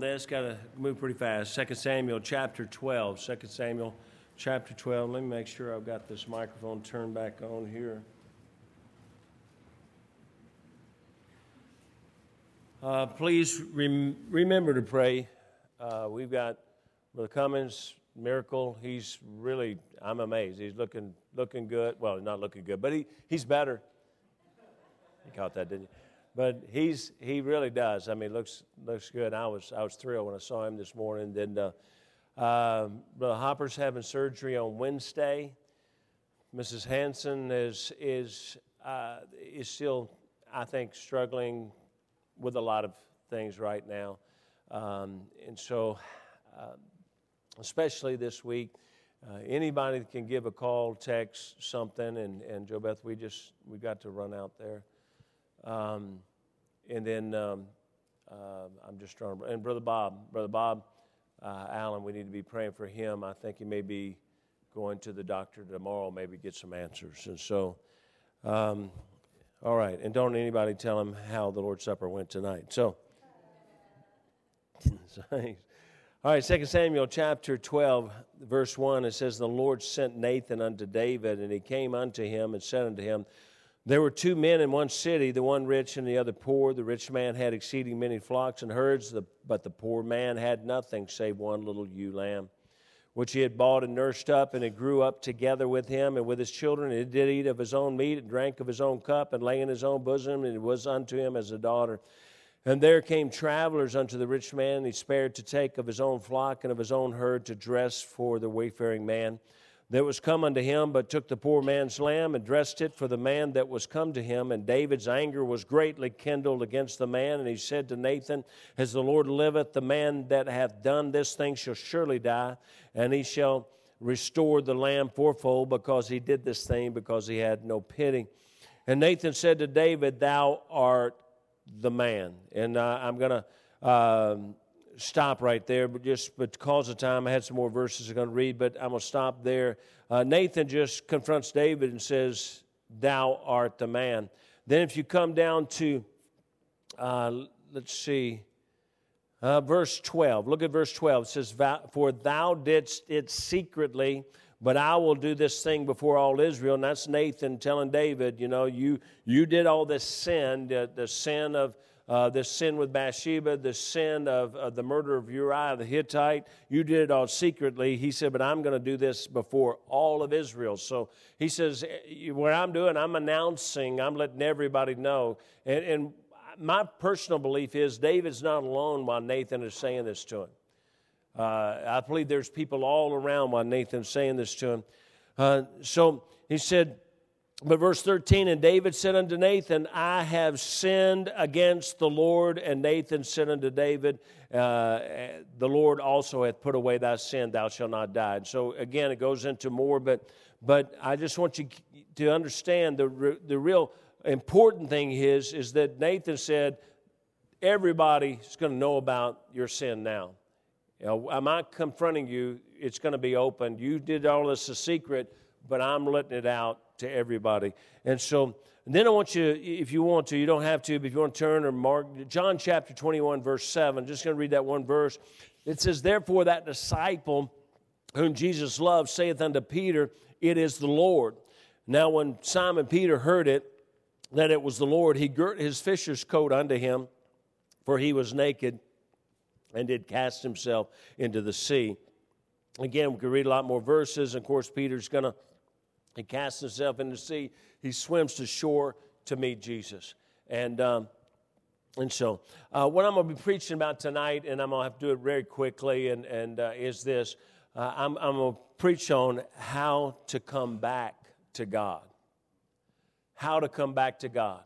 this. Got to move pretty fast. 2 Samuel chapter 12. 2 Samuel chapter 12. Let me make sure I've got this microphone turned back on here. Uh, please rem- remember to pray. Uh, we've got Brother Cummins, miracle. He's really, I'm amazed. He's looking looking good. Well, not looking good, but he, he's better. You caught that, didn't you? But he's he really does. I mean, looks looks good. I was I was thrilled when I saw him this morning. Then uh, uh, Brother Hopper's having surgery on Wednesday. Mrs. Hanson is is uh, is still, I think, struggling with a lot of things right now. Um, and so, uh, especially this week, uh, anybody can give a call, text, something, and, and Joe Beth, we just, we got to run out there. Um, and then um, uh, I'm just to, and Brother Bob, Brother Bob uh, Allen, we need to be praying for him. I think he may be going to the doctor tomorrow, maybe get some answers. And so, um, all right, and don't anybody tell him how the Lord's Supper went tonight. So, all right, 2 Samuel chapter 12, verse 1, it says, The Lord sent Nathan unto David, and he came unto him and said unto him, There were two men in one city, the one rich and the other poor. The rich man had exceeding many flocks and herds, but the poor man had nothing save one little ewe lamb which he had bought and nursed up, and it grew up together with him and with his children. And it did eat of his own meat, and drank of his own cup, and lay in his own bosom, and it was unto him as a daughter. And there came travelers unto the rich man, and he spared to take of his own flock and of his own herd to dress for the wayfaring man that was come unto him, but took the poor man's lamb and dressed it for the man that was come to him. And David's anger was greatly kindled against the man. And he said to Nathan, As the Lord liveth, the man that hath done this thing shall surely die, and he shall restore the lamb fourfold, because he did this thing, because he had no pity. And Nathan said to David, Thou art the man. And uh, I'm going to. Um, stop right there, but just because of time, I had some more verses I'm going to read, but I'm going to stop there. Uh, Nathan just confronts David and says, Thou art the man. Then, if you come down to, uh, let's see, uh, verse 12, look at verse 12. It says, For thou didst it secretly, but I will do this thing before all Israel. And that's Nathan telling David, you know, you, you did all this sin, the, the sin of uh, the sin with Bathsheba, the sin of, the murder of Uriah the Hittite. You did it all secretly. He said, but I'm going to do this before all of Israel. So he says, what I'm doing, I'm announcing, I'm letting everybody know. And, and my personal belief is David's not alone while Nathan is saying this to him. Uh, I believe there's people all around while Nathan's saying this to him. Uh, so he said, but verse 13, and David said unto Nathan, I have sinned against the Lord. And Nathan said unto David, uh, The Lord also hath put away thy sin, thou shalt not die. And so again, it goes into more, but, but I just want you to understand the, the real important thing is, is that Nathan said, Everybody is going to know about your sin now. You know, am I confronting you? It's going to be open. You did all this a secret, but I'm letting it out to everybody. And so and then I want you, if you want to, you don't have to, but if you want to turn or mark John chapter 21, verse 7, just going to read that one verse. It says, Therefore, that disciple whom Jesus loved saith unto Peter, It is the Lord. Now, when Simon Peter heard it, that it was the Lord, he girt his fisher's coat unto him, for he was naked, and did cast himself into the sea. Again, we could read a lot more verses. Of course, Peter's going to he casts himself into the sea. He swims to shore to meet Jesus. And, um, and so, uh, what I'm going to be preaching about tonight, and I'm going to have to do it very quickly, and, and uh, is this uh, I'm, I'm going to preach on how to come back to God. How to come back to God.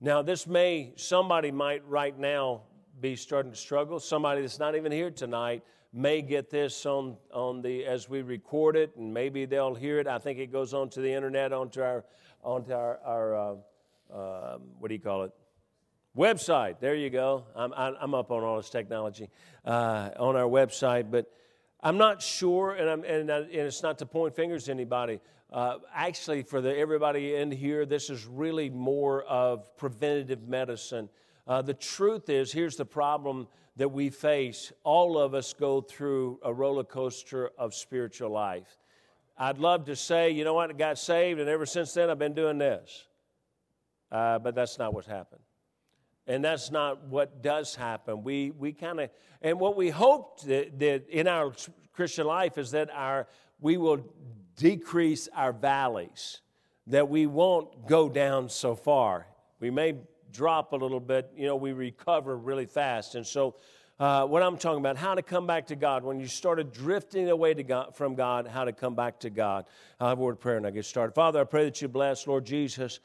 Now, this may, somebody might right now be starting to struggle. Somebody that's not even here tonight may get this on, on the as we record it, and maybe they'll hear it. I think it goes onto the internet, onto our onto our, our uh, uh, what do you call it? Website. There you go. I'm I'm up on all this technology uh, on our website, but I'm not sure, and I'm and, and it's not to point fingers to anybody. Uh, actually, for the, everybody in here, this is really more of preventative medicine. Uh, the truth is, here's the problem that we face, all of us go through a roller coaster of spiritual life. I'd love to say, you know what, I got saved, and ever since then I've been doing this. Uh, but that's not what's happened. And that's not what does happen. We, we kind of, and what we hope that, that in our Christian life is that our, we will decrease our valleys, that we won't go down so far. We may drop a little bit, you know, we recover really fast. And so, uh, what I'm talking about, how to come back to God. When you started drifting away to God, from God, how to come back to God. I'll have a word of prayer and I get started. Father, I pray that you bless, Lord Jesus.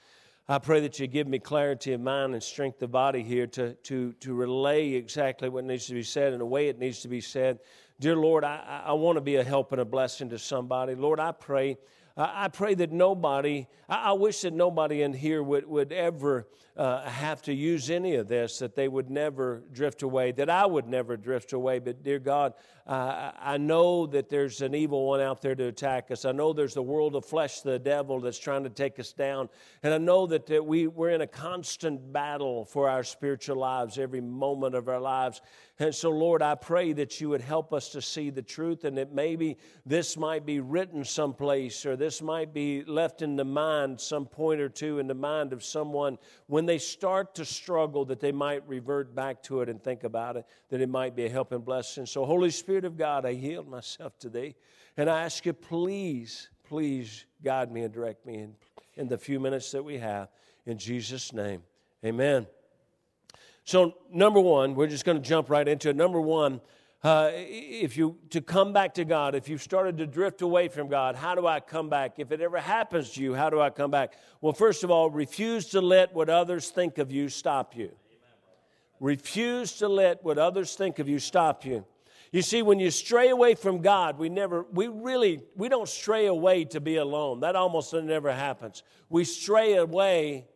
I pray that you give me clarity of mind and strength of body here to, to, to relay exactly what needs to be said in the way it needs to be said. Dear Lord, I, I want to be a help and a blessing to somebody. Lord, I pray. I pray that nobody, I wish that nobody in here would, would ever uh, have to use any of this, that they would never drift away, that I would never drift away. But, dear God, uh, I know that there's an evil one out there to attack us. I know there's the world of flesh, the devil, that's trying to take us down. And I know that, that we, we're in a constant battle for our spiritual lives every moment of our lives. And so, Lord, I pray that you would help us to see the truth and that maybe this might be written someplace or this might be left in the mind, some point or two in the mind of someone when when they start to struggle, that they might revert back to it and think about it, that it might be a help and blessing. So, Holy Spirit of God, I yield myself to Thee, and I ask you, please, please guide me and direct me in, in the few minutes that we have. In Jesus' name, amen. So, number one, we're just going to jump right into it. Number one, uh, if you to come back to God, if you've started to drift away from God, how do I come back? If it ever happens to you, how do I come back? Well, first of all, refuse to let what others think of you stop you. Refuse to let what others think of you stop you. You see, when you stray away from God, we never, we really, we don't stray away to be alone. That almost never happens. We stray away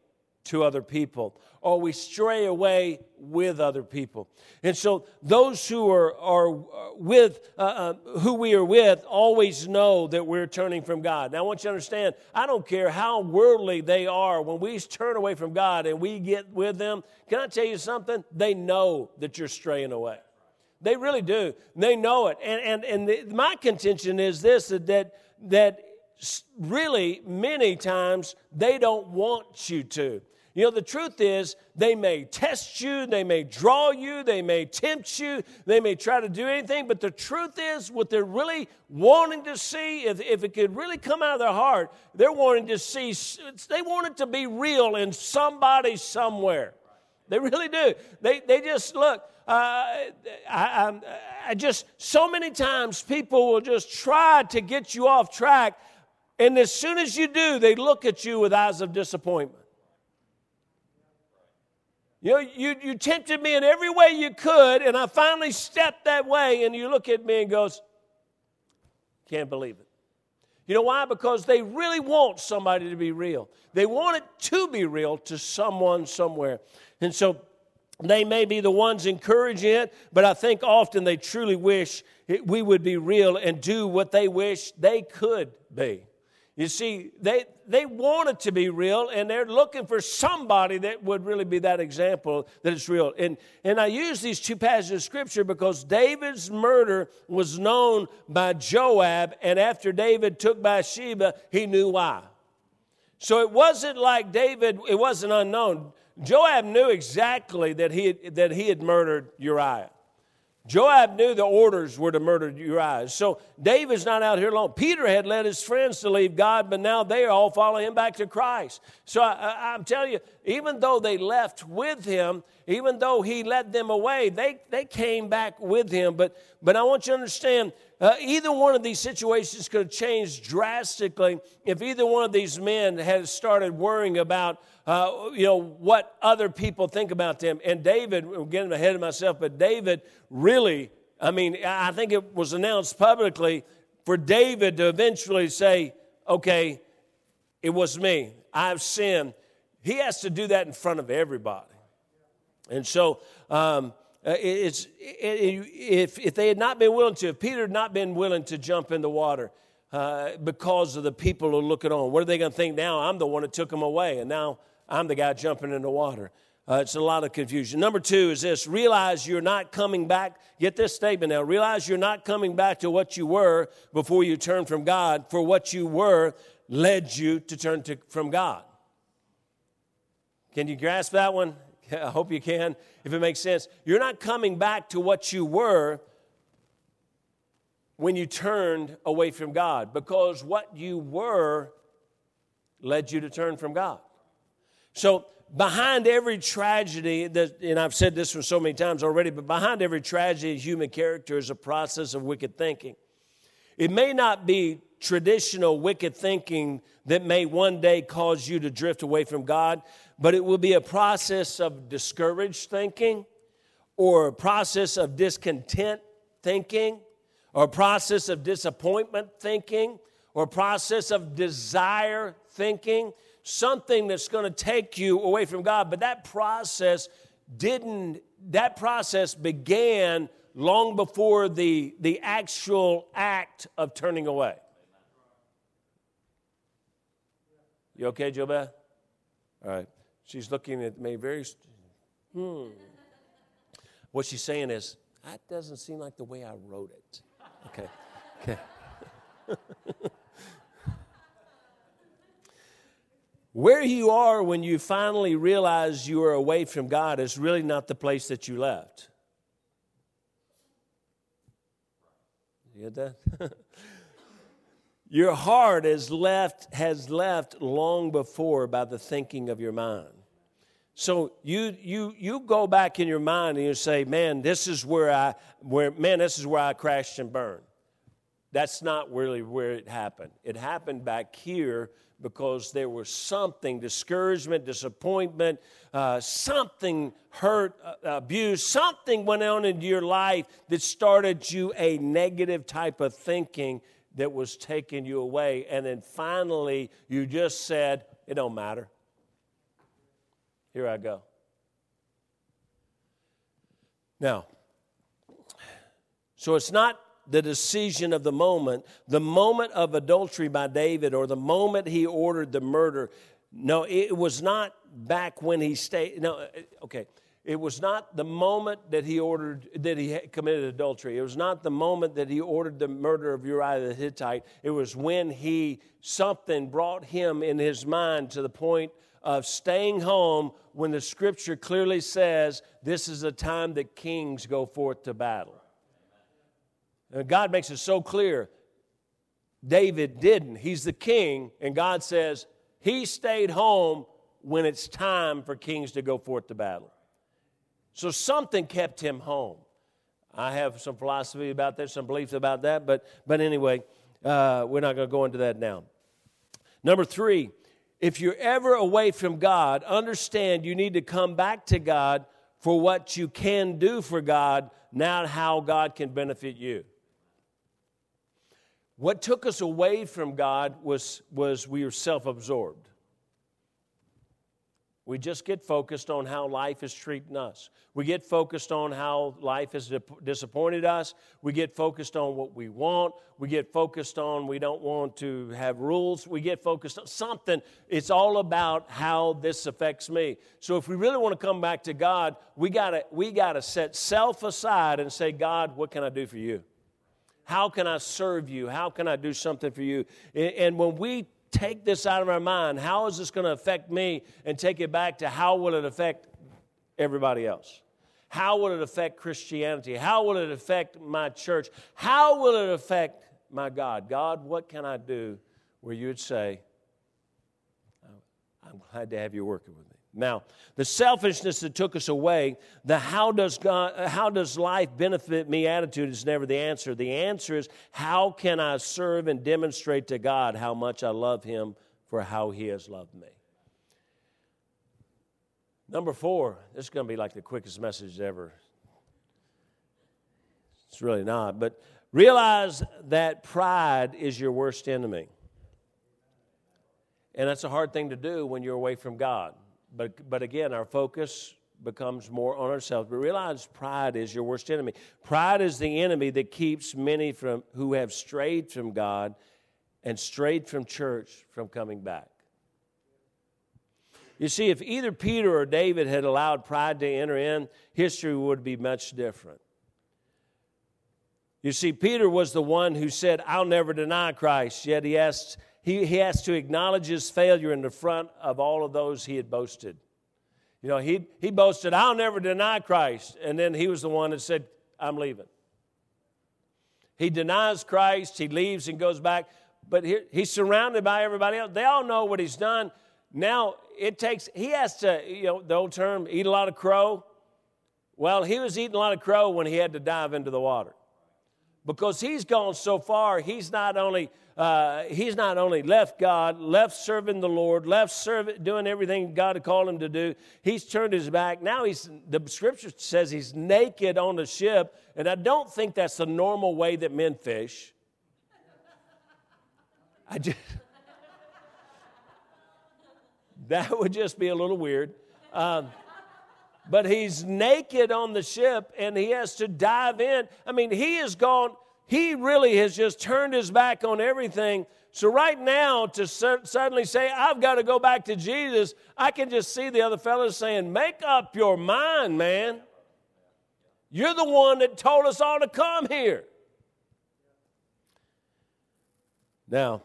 to other people, or we stray away with other people. And so, those who are, are with, uh, uh, who we are with, always know that we're turning from God. Now, I want you to understand, I don't care how worldly they are, when we turn away from God and we get with them, can I tell you something? They know that you're straying away. They really do. They know it. And, and, and the, my contention is this that, that really many times they don't want you to. You know, the truth is, they may test you, they may draw you, they may tempt you, they may try to do anything, but the truth is, what they're really wanting to see, if, if it could really come out of their heart, they're wanting to see, they want it to be real in somebody somewhere. They really do. They, they just look. Uh, I, I, I just so many times people will just try to get you off track, and as soon as you do, they look at you with eyes of disappointment. You know, you, you tempted me in every way you could, and I finally stepped that way, and you look at me and goes, can't believe it. You know why? Because they really want somebody to be real. They want it to be real to someone somewhere. And so they may be the ones encouraging it, but I think often they truly wish it, we would be real and do what they wish they could be. You see, they, they want it to be real, and they're looking for somebody that would really be that example that it's real. And, and I use these two passages of scripture because David's murder was known by Joab, and after David took Bathsheba, he knew why. So it wasn't like David, it wasn't unknown. Joab knew exactly that he, that he had murdered Uriah. Joab knew the orders were to murder Uriah. So David's not out here alone. Peter had led his friends to leave God, but now they all follow him back to Christ. So I, am telling you, even though they left with him, even though he led them away, they, they came back with him. But, but I want you to understand uh, either one of these situations could have changed drastically if either one of these men had started worrying about uh, you know, what other people think about them. And David, I'm getting ahead of myself, but David really, I mean, I think it was announced publicly for David to eventually say, okay, it was me. I've sinned. He has to do that in front of everybody. And so, um, uh, it's, it, if, if they had not been willing to, if Peter had not been willing to jump in the water uh, because of the people who are looking on, what are they going to think now? I'm the one that took him away, and now I'm the guy jumping in the water. Uh, it's a lot of confusion. Number two is this realize you're not coming back. Get this statement now. Realize you're not coming back to what you were before you turned from God, for what you were led you to turn to, from God. Can you grasp that one? I hope you can, if it makes sense. You're not coming back to what you were when you turned away from God because what you were led you to turn from God. So, behind every tragedy, that, and I've said this for so many times already, but behind every tragedy in human character is a process of wicked thinking. It may not be traditional wicked thinking that may one day cause you to drift away from God, but it will be a process of discouraged thinking or a process of discontent thinking or a process of disappointment thinking or a process of desire thinking, something that's going to take you away from God. But that process didn't, that process began long before the, the actual act of turning away. You okay, Joe Beth? All right. She's looking at me very, hmm. What she's saying is, that doesn't seem like the way I wrote it. Okay. Okay. Where you are when you finally realize you are away from God is really not the place that you left. You get that? your heart has left, has left long before by the thinking of your mind. So you you you go back in your mind and you say, "Man, this is where I where man, this is where I crashed and burned." That's not really where it happened. It happened back here because there was something discouragement, disappointment, uh, something hurt, uh, abuse, something went on in your life that started you a negative type of thinking that was taking you away. And then finally, you just said, It don't matter. Here I go. Now, so it's not the decision of the moment, the moment of adultery by David, or the moment he ordered the murder. No, it was not back when he stayed. No, okay. It was not the moment that he ordered that he committed adultery. It was not the moment that he ordered the murder of Uriah the Hittite. It was when he something brought him in his mind to the point of staying home when the scripture clearly says this is a time that kings go forth to battle. And God makes it so clear. David didn't. He's the king, and God says he stayed home when it's time for kings to go forth to battle. So something kept him home. I have some philosophy about that, some beliefs about that, but, but anyway, uh, we're not going to go into that now. Number three, if you're ever away from God, understand you need to come back to God for what you can do for God, not how God can benefit you. What took us away from God was, was we were self absorbed. We just get focused on how life is treating us. We get focused on how life has disappointed us. We get focused on what we want. We get focused on we don't want to have rules. We get focused on something. It's all about how this affects me. So if we really want to come back to God, we got to we got to set self aside and say, God, what can I do for you? How can I serve you? How can I do something for you? And when we take this out of our mind. How is this going to affect me? And take it back to how will it affect everybody else? How will it affect Christianity? How will it affect my church? How will it affect my God? God, what can I do where you would say, oh, I'm glad to have you working with me? Now, the selfishness that took us away, the how does, God, how does life benefit me attitude is never the answer. The answer is how can I serve and demonstrate to God how much I love Him for how He has loved me. Number four, this is going to be like the quickest message ever. It's really not, but realize that pride is your worst enemy. And that's a hard thing to do when you're away from God. But, but again, our focus becomes more on ourselves. But realize pride is your worst enemy. Pride is the enemy that keeps many from who have strayed from God and strayed from church from coming back. You see, if either Peter or David had allowed pride to enter in, history would be much different. You see, Peter was the one who said, I'll never deny Christ, yet he has, he, he has to acknowledge his failure in the front of all of those he had boasted. You know, he, he boasted, I'll never deny Christ. And then he was the one that said, I'm leaving. He denies Christ, he leaves and goes back, but he, he's surrounded by everybody else. They all know what he's done. Now it takes, he has to, you know, the old term, eat a lot of crow. Well, he was eating a lot of crow when he had to dive into the water because he's gone so far he's not only uh, he's not only left god left serving the lord left serving doing everything god had called him to do. He's turned his back. Now he's the scripture says he's naked on the ship and i don't think that's the normal way that men fish. I just that would just be a little weird. Um, but he's naked on the ship and he has to dive in. I mean, he has gone, he really has just turned his back on everything. So, right now, to suddenly say, I've got to go back to Jesus, I can just see the other fellows saying, Make up your mind, man. You're the one that told us all to come here. Now,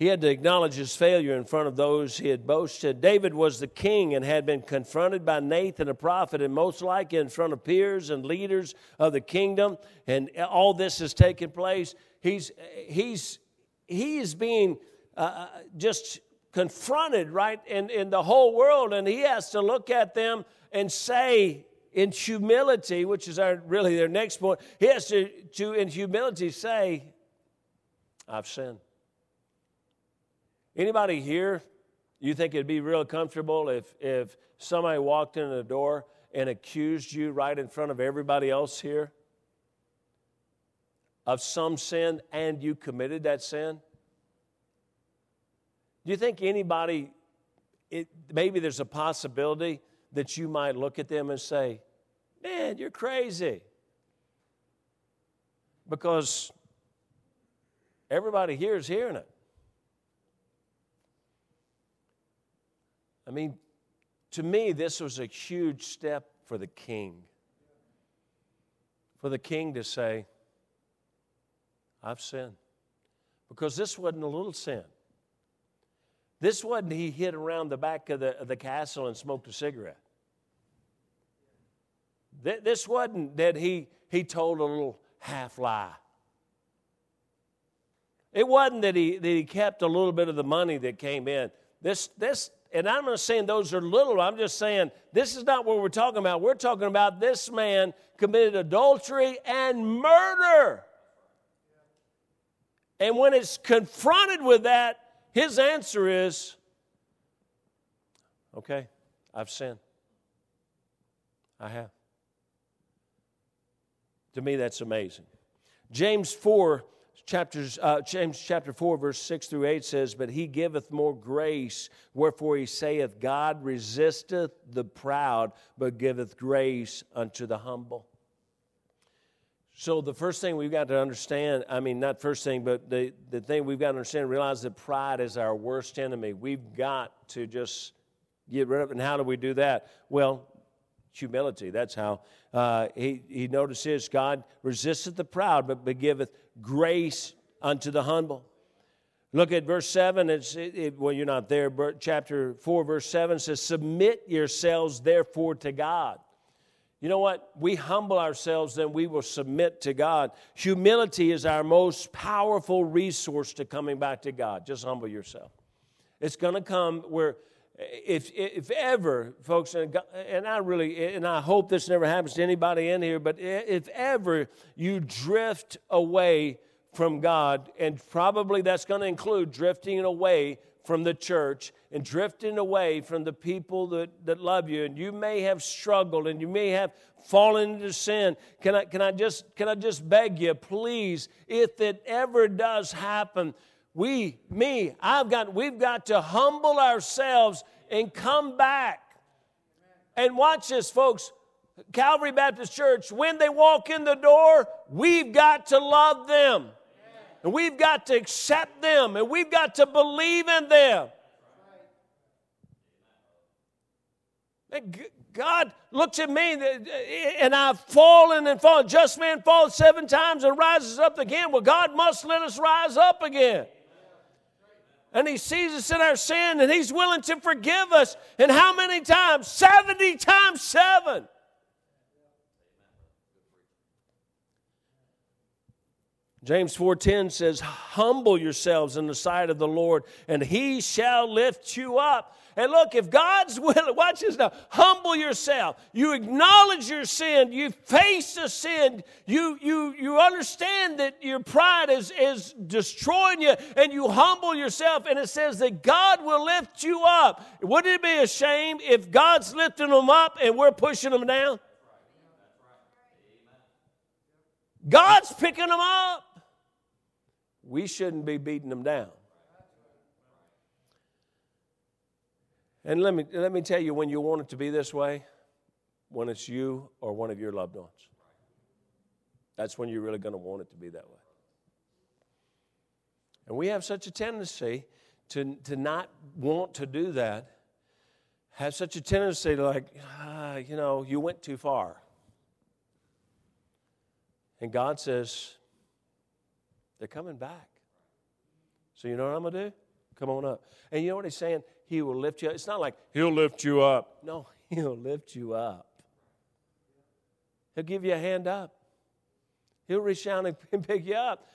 he had to acknowledge his failure in front of those he had boasted. David was the king and had been confronted by Nathan, a prophet, and most likely in front of peers and leaders of the kingdom. And all this has taken place. He's, he's, he is being uh, uh, just confronted, right, in, in the whole world. And he has to look at them and say, in humility, which is our, really their next point, he has to, to, in humility, say, I've sinned. Anybody here, you think it'd be real comfortable if, if somebody walked in the door and accused you right in front of everybody else here of some sin and you committed that sin? Do you think anybody, it, maybe there's a possibility that you might look at them and say, Man, you're crazy? Because everybody here is hearing it. I mean, to me, this was a huge step for the king. For the king to say, I've sinned. Because this wasn't a little sin. This wasn't he hid around the back of the, of the castle and smoked a cigarette. This wasn't that he, he told a little half lie. It wasn't that he, that he kept a little bit of the money that came in. This, this, and I'm not saying those are little, I'm just saying this is not what we're talking about. We're talking about this man committed adultery and murder. And when it's confronted with that, his answer is, okay, I've sinned. I have. To me, that's amazing. James 4 chapters, uh, James chapter 4, verse 6 through 8 says, But he giveth more grace, wherefore he saith, God resisteth the proud, but giveth grace unto the humble. So the first thing we've got to understand, I mean, not first thing, but the, the thing we've got to understand, realize that pride is our worst enemy. We've got to just get rid of it. And how do we do that? Well, humility. That's how uh, he, he notices God resisteth the proud, but, but giveth grace unto the humble. Look at verse 7. It's, it, it, well, you're not there, but chapter 4, verse 7 says, Submit yourselves therefore to God. You know what? We humble ourselves, then we will submit to God. Humility is our most powerful resource to coming back to God. Just humble yourself. It's going to come where if, if ever, folks, and I really, and I hope this never happens to anybody in here, but if ever you drift away from God, and probably that's going to include drifting away from the church and drifting away from the people that, that love you, and you may have struggled and you may have fallen into sin. Can I, can I, just, can I just beg you, please, if it ever does happen, we, me, I've got, we've got to humble ourselves and come back. And watch this, folks. Calvary Baptist Church, when they walk in the door, we've got to love them. And we've got to accept them. And we've got to believe in them. God looks at me uh, and I've fallen and fallen. Just man falls seven times and rises up again. Well, God must let us rise up again. And He sees us in our sin and He's willing to forgive us. And how many times? 70 times seven. James 4:10 says, "Humble yourselves in the sight of the Lord, and he shall lift you up." And look, if God's willing, watch this now. Humble yourself. You acknowledge your sin. You face the sin. You you you understand that your pride is is destroying you, and you humble yourself. And it says that God will lift you up. Wouldn't it be a shame if God's lifting them up and we're pushing them down? God's picking them up we shouldn't be beating them down. And let me, let me tell you when you want it to be this way, when it's you or one of your loved ones. That's when you're really going to want it to be that way. And we have such a tendency to, to not want to do that, have such a tendency to, like, ah, you know, you went too far. And God says, they're coming back. So you know what I'm going to do? Come on up. And you know what he's saying? He will lift you up. It's not like he'll lift you up. No, he'll lift you up. He'll give you a hand up. He'll reach down and pick you up.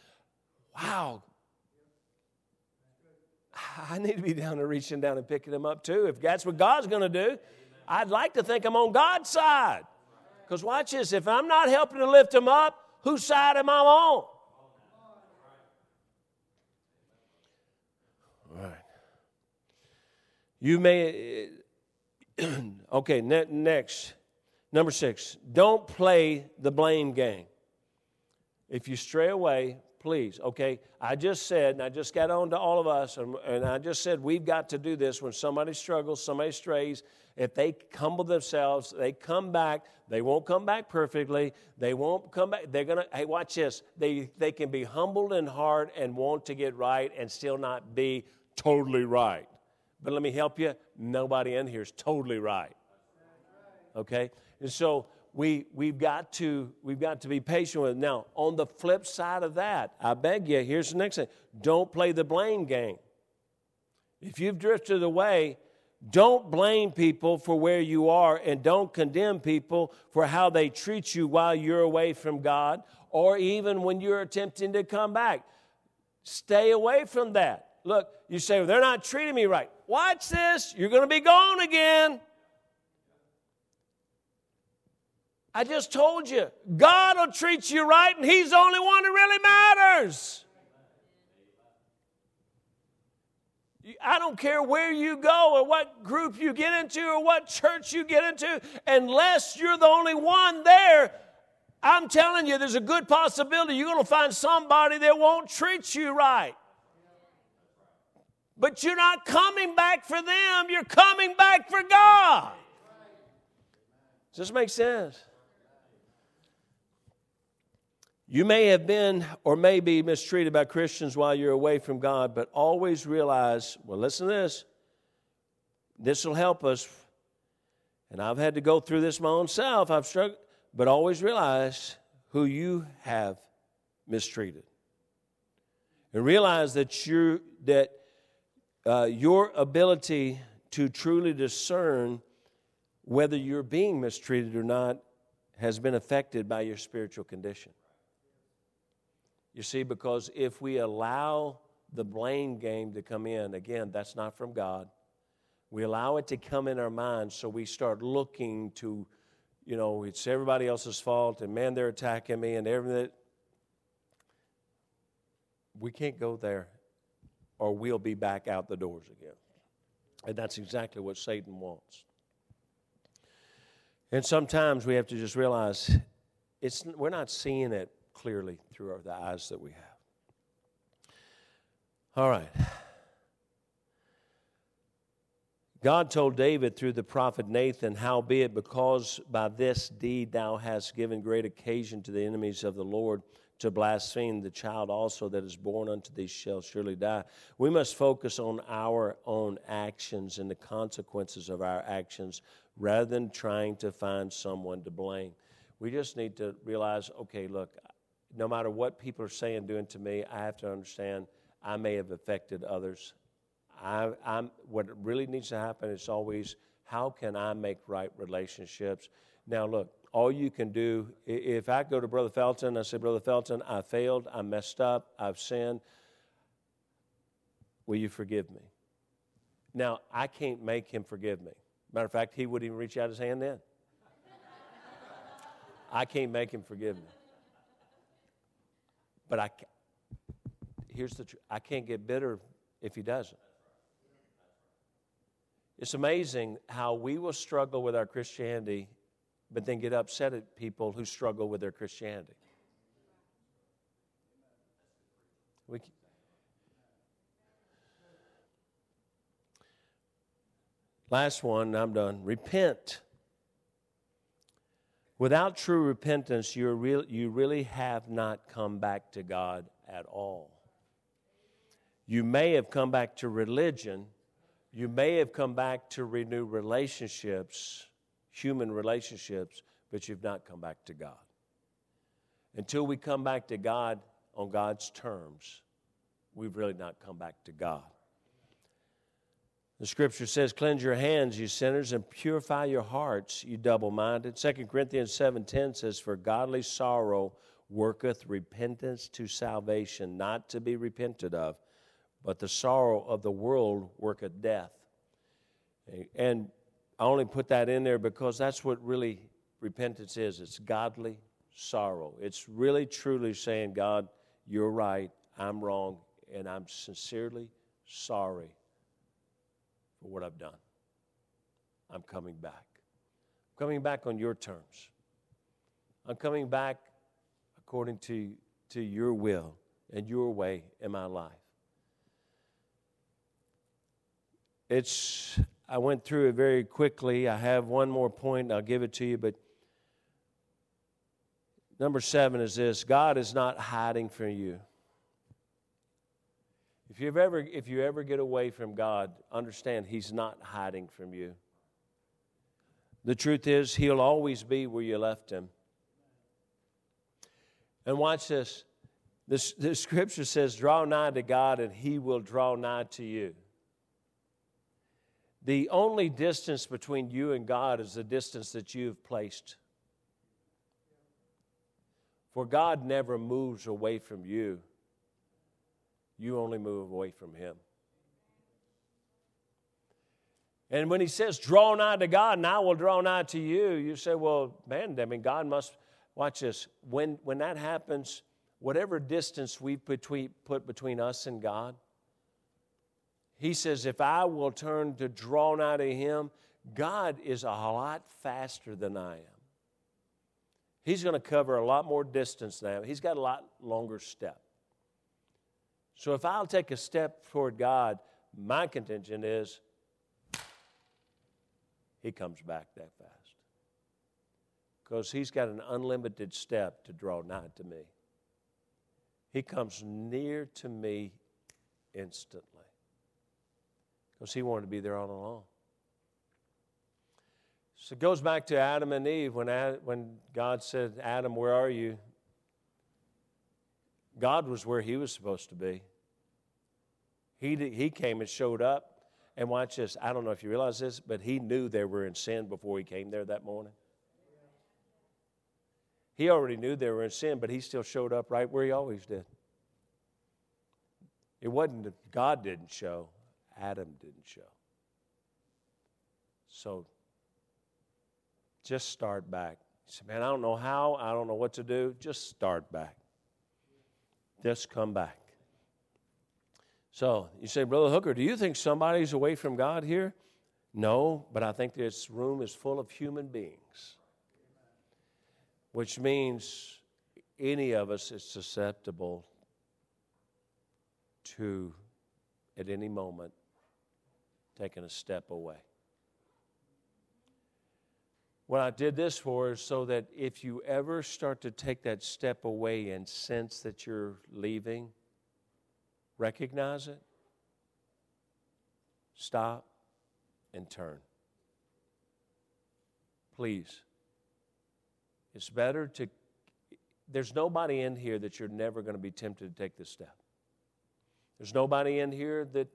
Wow. I need to be down there reaching down and picking him up too. If that's what God's going to do, I'd like to think I'm on God's side. Because watch this if I'm not helping to lift him up, whose side am I on? You may, okay, ne- next. Number six, don't play the blame game. If you stray away, please, okay? I just said, and I just got on to all of us, and, and I just said we've got to do this when somebody struggles, somebody strays. If they humble themselves, they come back. They won't come back perfectly. They won't come back. They're going to, hey, watch this. They, they can be humbled in heart and want to get right and still not be totally right. But let me help you. Nobody in here is totally right. Okay? And so we, we've, got to, we've got to be patient with it. Now, on the flip side of that, I beg you, here's the next thing don't play the blame game. If you've drifted away, don't blame people for where you are and don't condemn people for how they treat you while you're away from God or even when you're attempting to come back. Stay away from that. Look, you say, well, they're not treating me right. Watch this. You're going to be gone again. I just told you, God will treat you right, and He's the only one who really matters. I don't care where you go or what group you get into or what church you get into, unless you're the only one there. I'm telling you, there's a good possibility you're going to find somebody that won't treat you right. But you're not coming back for them, you're coming back for God. Does this make sense? You may have been or may be mistreated by Christians while you're away from God, but always realize well, listen to this. This will help us. And I've had to go through this my own self. I've struggled, but always realize who you have mistreated. And realize that you that uh, your ability to truly discern whether you're being mistreated or not has been affected by your spiritual condition. You see, because if we allow the blame game to come in, again, that's not from God. We allow it to come in our minds, so we start looking to, you know, it's everybody else's fault, and man, they're attacking me, and everything. We can't go there or we'll be back out the doors again. And that's exactly what Satan wants. And sometimes we have to just realize it's, we're not seeing it clearly through our, the eyes that we have. All right. God told David through the prophet Nathan, Howbeit, because by this deed thou hast given great occasion to the enemies of the Lord to blaspheme, the child also that is born unto thee shall surely die. We must focus on our own actions and the consequences of our actions rather than trying to find someone to blame. We just need to realize okay, look, no matter what people are saying, doing to me, I have to understand I may have affected others. I, am what really needs to happen is always how can I make right relationships? Now, look, all you can do, if I go to Brother Felton, I say, Brother Felton, I failed, I messed up, I've sinned. Will you forgive me? Now, I can't make him forgive me. Matter of fact, he wouldn't even reach out his hand then. I can't make him forgive me. But I, here's the truth I can't get bitter if he doesn't. It's amazing how we will struggle with our Christianity, but then get upset at people who struggle with their Christianity. We, last one, I'm done. Repent. Without true repentance, you're real, you really have not come back to God at all. You may have come back to religion, you may have come back to renew relationships, human relationships, but you've not come back to God. Until we come back to God on God's terms, we've really not come back to God. The scripture says, Cleanse your hands, you sinners, and purify your hearts, you double minded. 2 Corinthians 7:10 says, For godly sorrow worketh repentance to salvation, not to be repented of, but the sorrow of the world worketh death. And I only put that in there because that's what really repentance is it's godly sorrow. It's really truly saying, God, you're right, I'm wrong, and I'm sincerely sorry for what I've done. I'm coming back. I'm coming back on your terms. I'm coming back according to, to your will and your way in my life. It's, I went through it very quickly. I have one more point, I'll give it to you, but number seven is this God is not hiding from you. If you ever, if you ever get away from God, understand He's not hiding from you. The truth is, He'll always be where you left Him. And watch this. The scripture says, Draw nigh to God, and He will draw nigh to you. The only distance between you and God is the distance that you've placed. For God never moves away from you, you only move away from Him. And when He says, Draw nigh to God, and I will draw nigh to you, you say, Well, man, I mean, God must, watch this. When, when that happens, whatever distance we between, put between us and God, he says, if I will turn to draw nigh to him, God is a lot faster than I am. He's going to cover a lot more distance am. He's got a lot longer step. So if I'll take a step toward God, my contention is he comes back that fast. Because he's got an unlimited step to draw nigh to me. He comes near to me instantly because he wanted to be there all along. So it goes back to Adam and Eve when, when God said, Adam, where are you? God was where he was supposed to be. He, he came and showed up. And watch this. I don't know if you realize this, but he knew they were in sin before he came there that morning. He already knew they were in sin, but he still showed up right where he always did. It wasn't that God didn't show, Adam didn't show. So just start back. You say, man, I don't know how, I don't know what to do. Just start back. Just come back. So you say, Brother Hooker, do you think somebody's away from God here? No, but I think this room is full of human beings, which means any of us is susceptible to, at any moment, taking a step away. What I did this for is so that if you ever start to take that step away and sense that you're leaving, recognize it, stop, and turn. Please. It's better to, there's nobody in here that you're never going to be tempted to take this step. There's nobody in here that,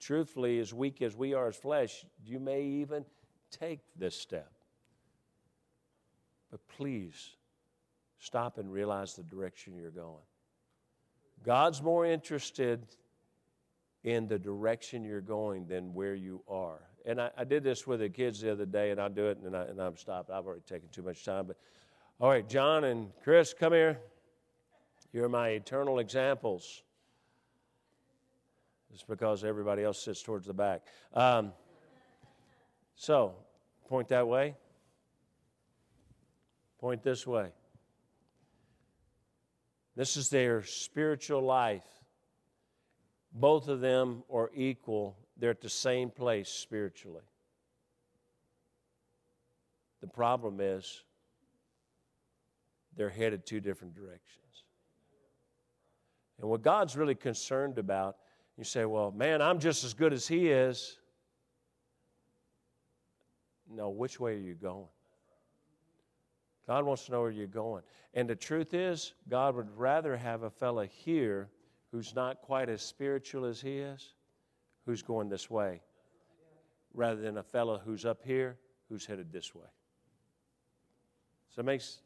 truthfully, as weak as we are as flesh, you may even take this step. But please stop and realize the direction you're going. God's more interested in the direction you're going than where you are. And I, I, did this with the kids the other day, and I'll do it, and, I, and I'm stopped. I've already taken too much time. But all right, John and Chris, come here. You're my eternal examples. It's because everybody else sits towards the back. Um, so, point that way. Point this way. This is their spiritual life. Both of them are equal, they're at the same place spiritually. The problem is they're headed two different directions. And what God's really concerned about, you say, well, man, I'm just as good as he is. No, which way are you going? God wants to know where you're going. And the truth is, God would rather have a fella here who's not quite as spiritual as he is, who's going this way, rather than a fella who's up here who's headed this way. So it makes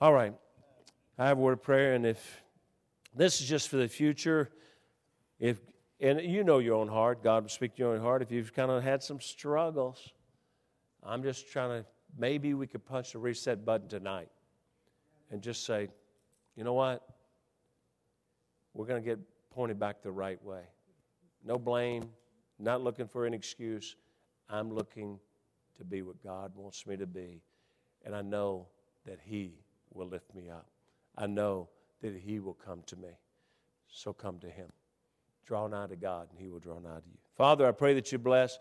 all right. I have a word of prayer, and if this is just for the future, if and you know your own heart, God will speak to your own heart. If you've kind of had some struggles, I'm just trying to maybe we could punch the reset button tonight and just say, you know what? We're going to get pointed back the right way. No blame, not looking for an excuse. I'm looking to be what God wants me to be. And I know that He will lift me up. I know that He will come to me. So come to Him. Draw nigh to God, and He will draw nigh to you. Father, I pray that you bless.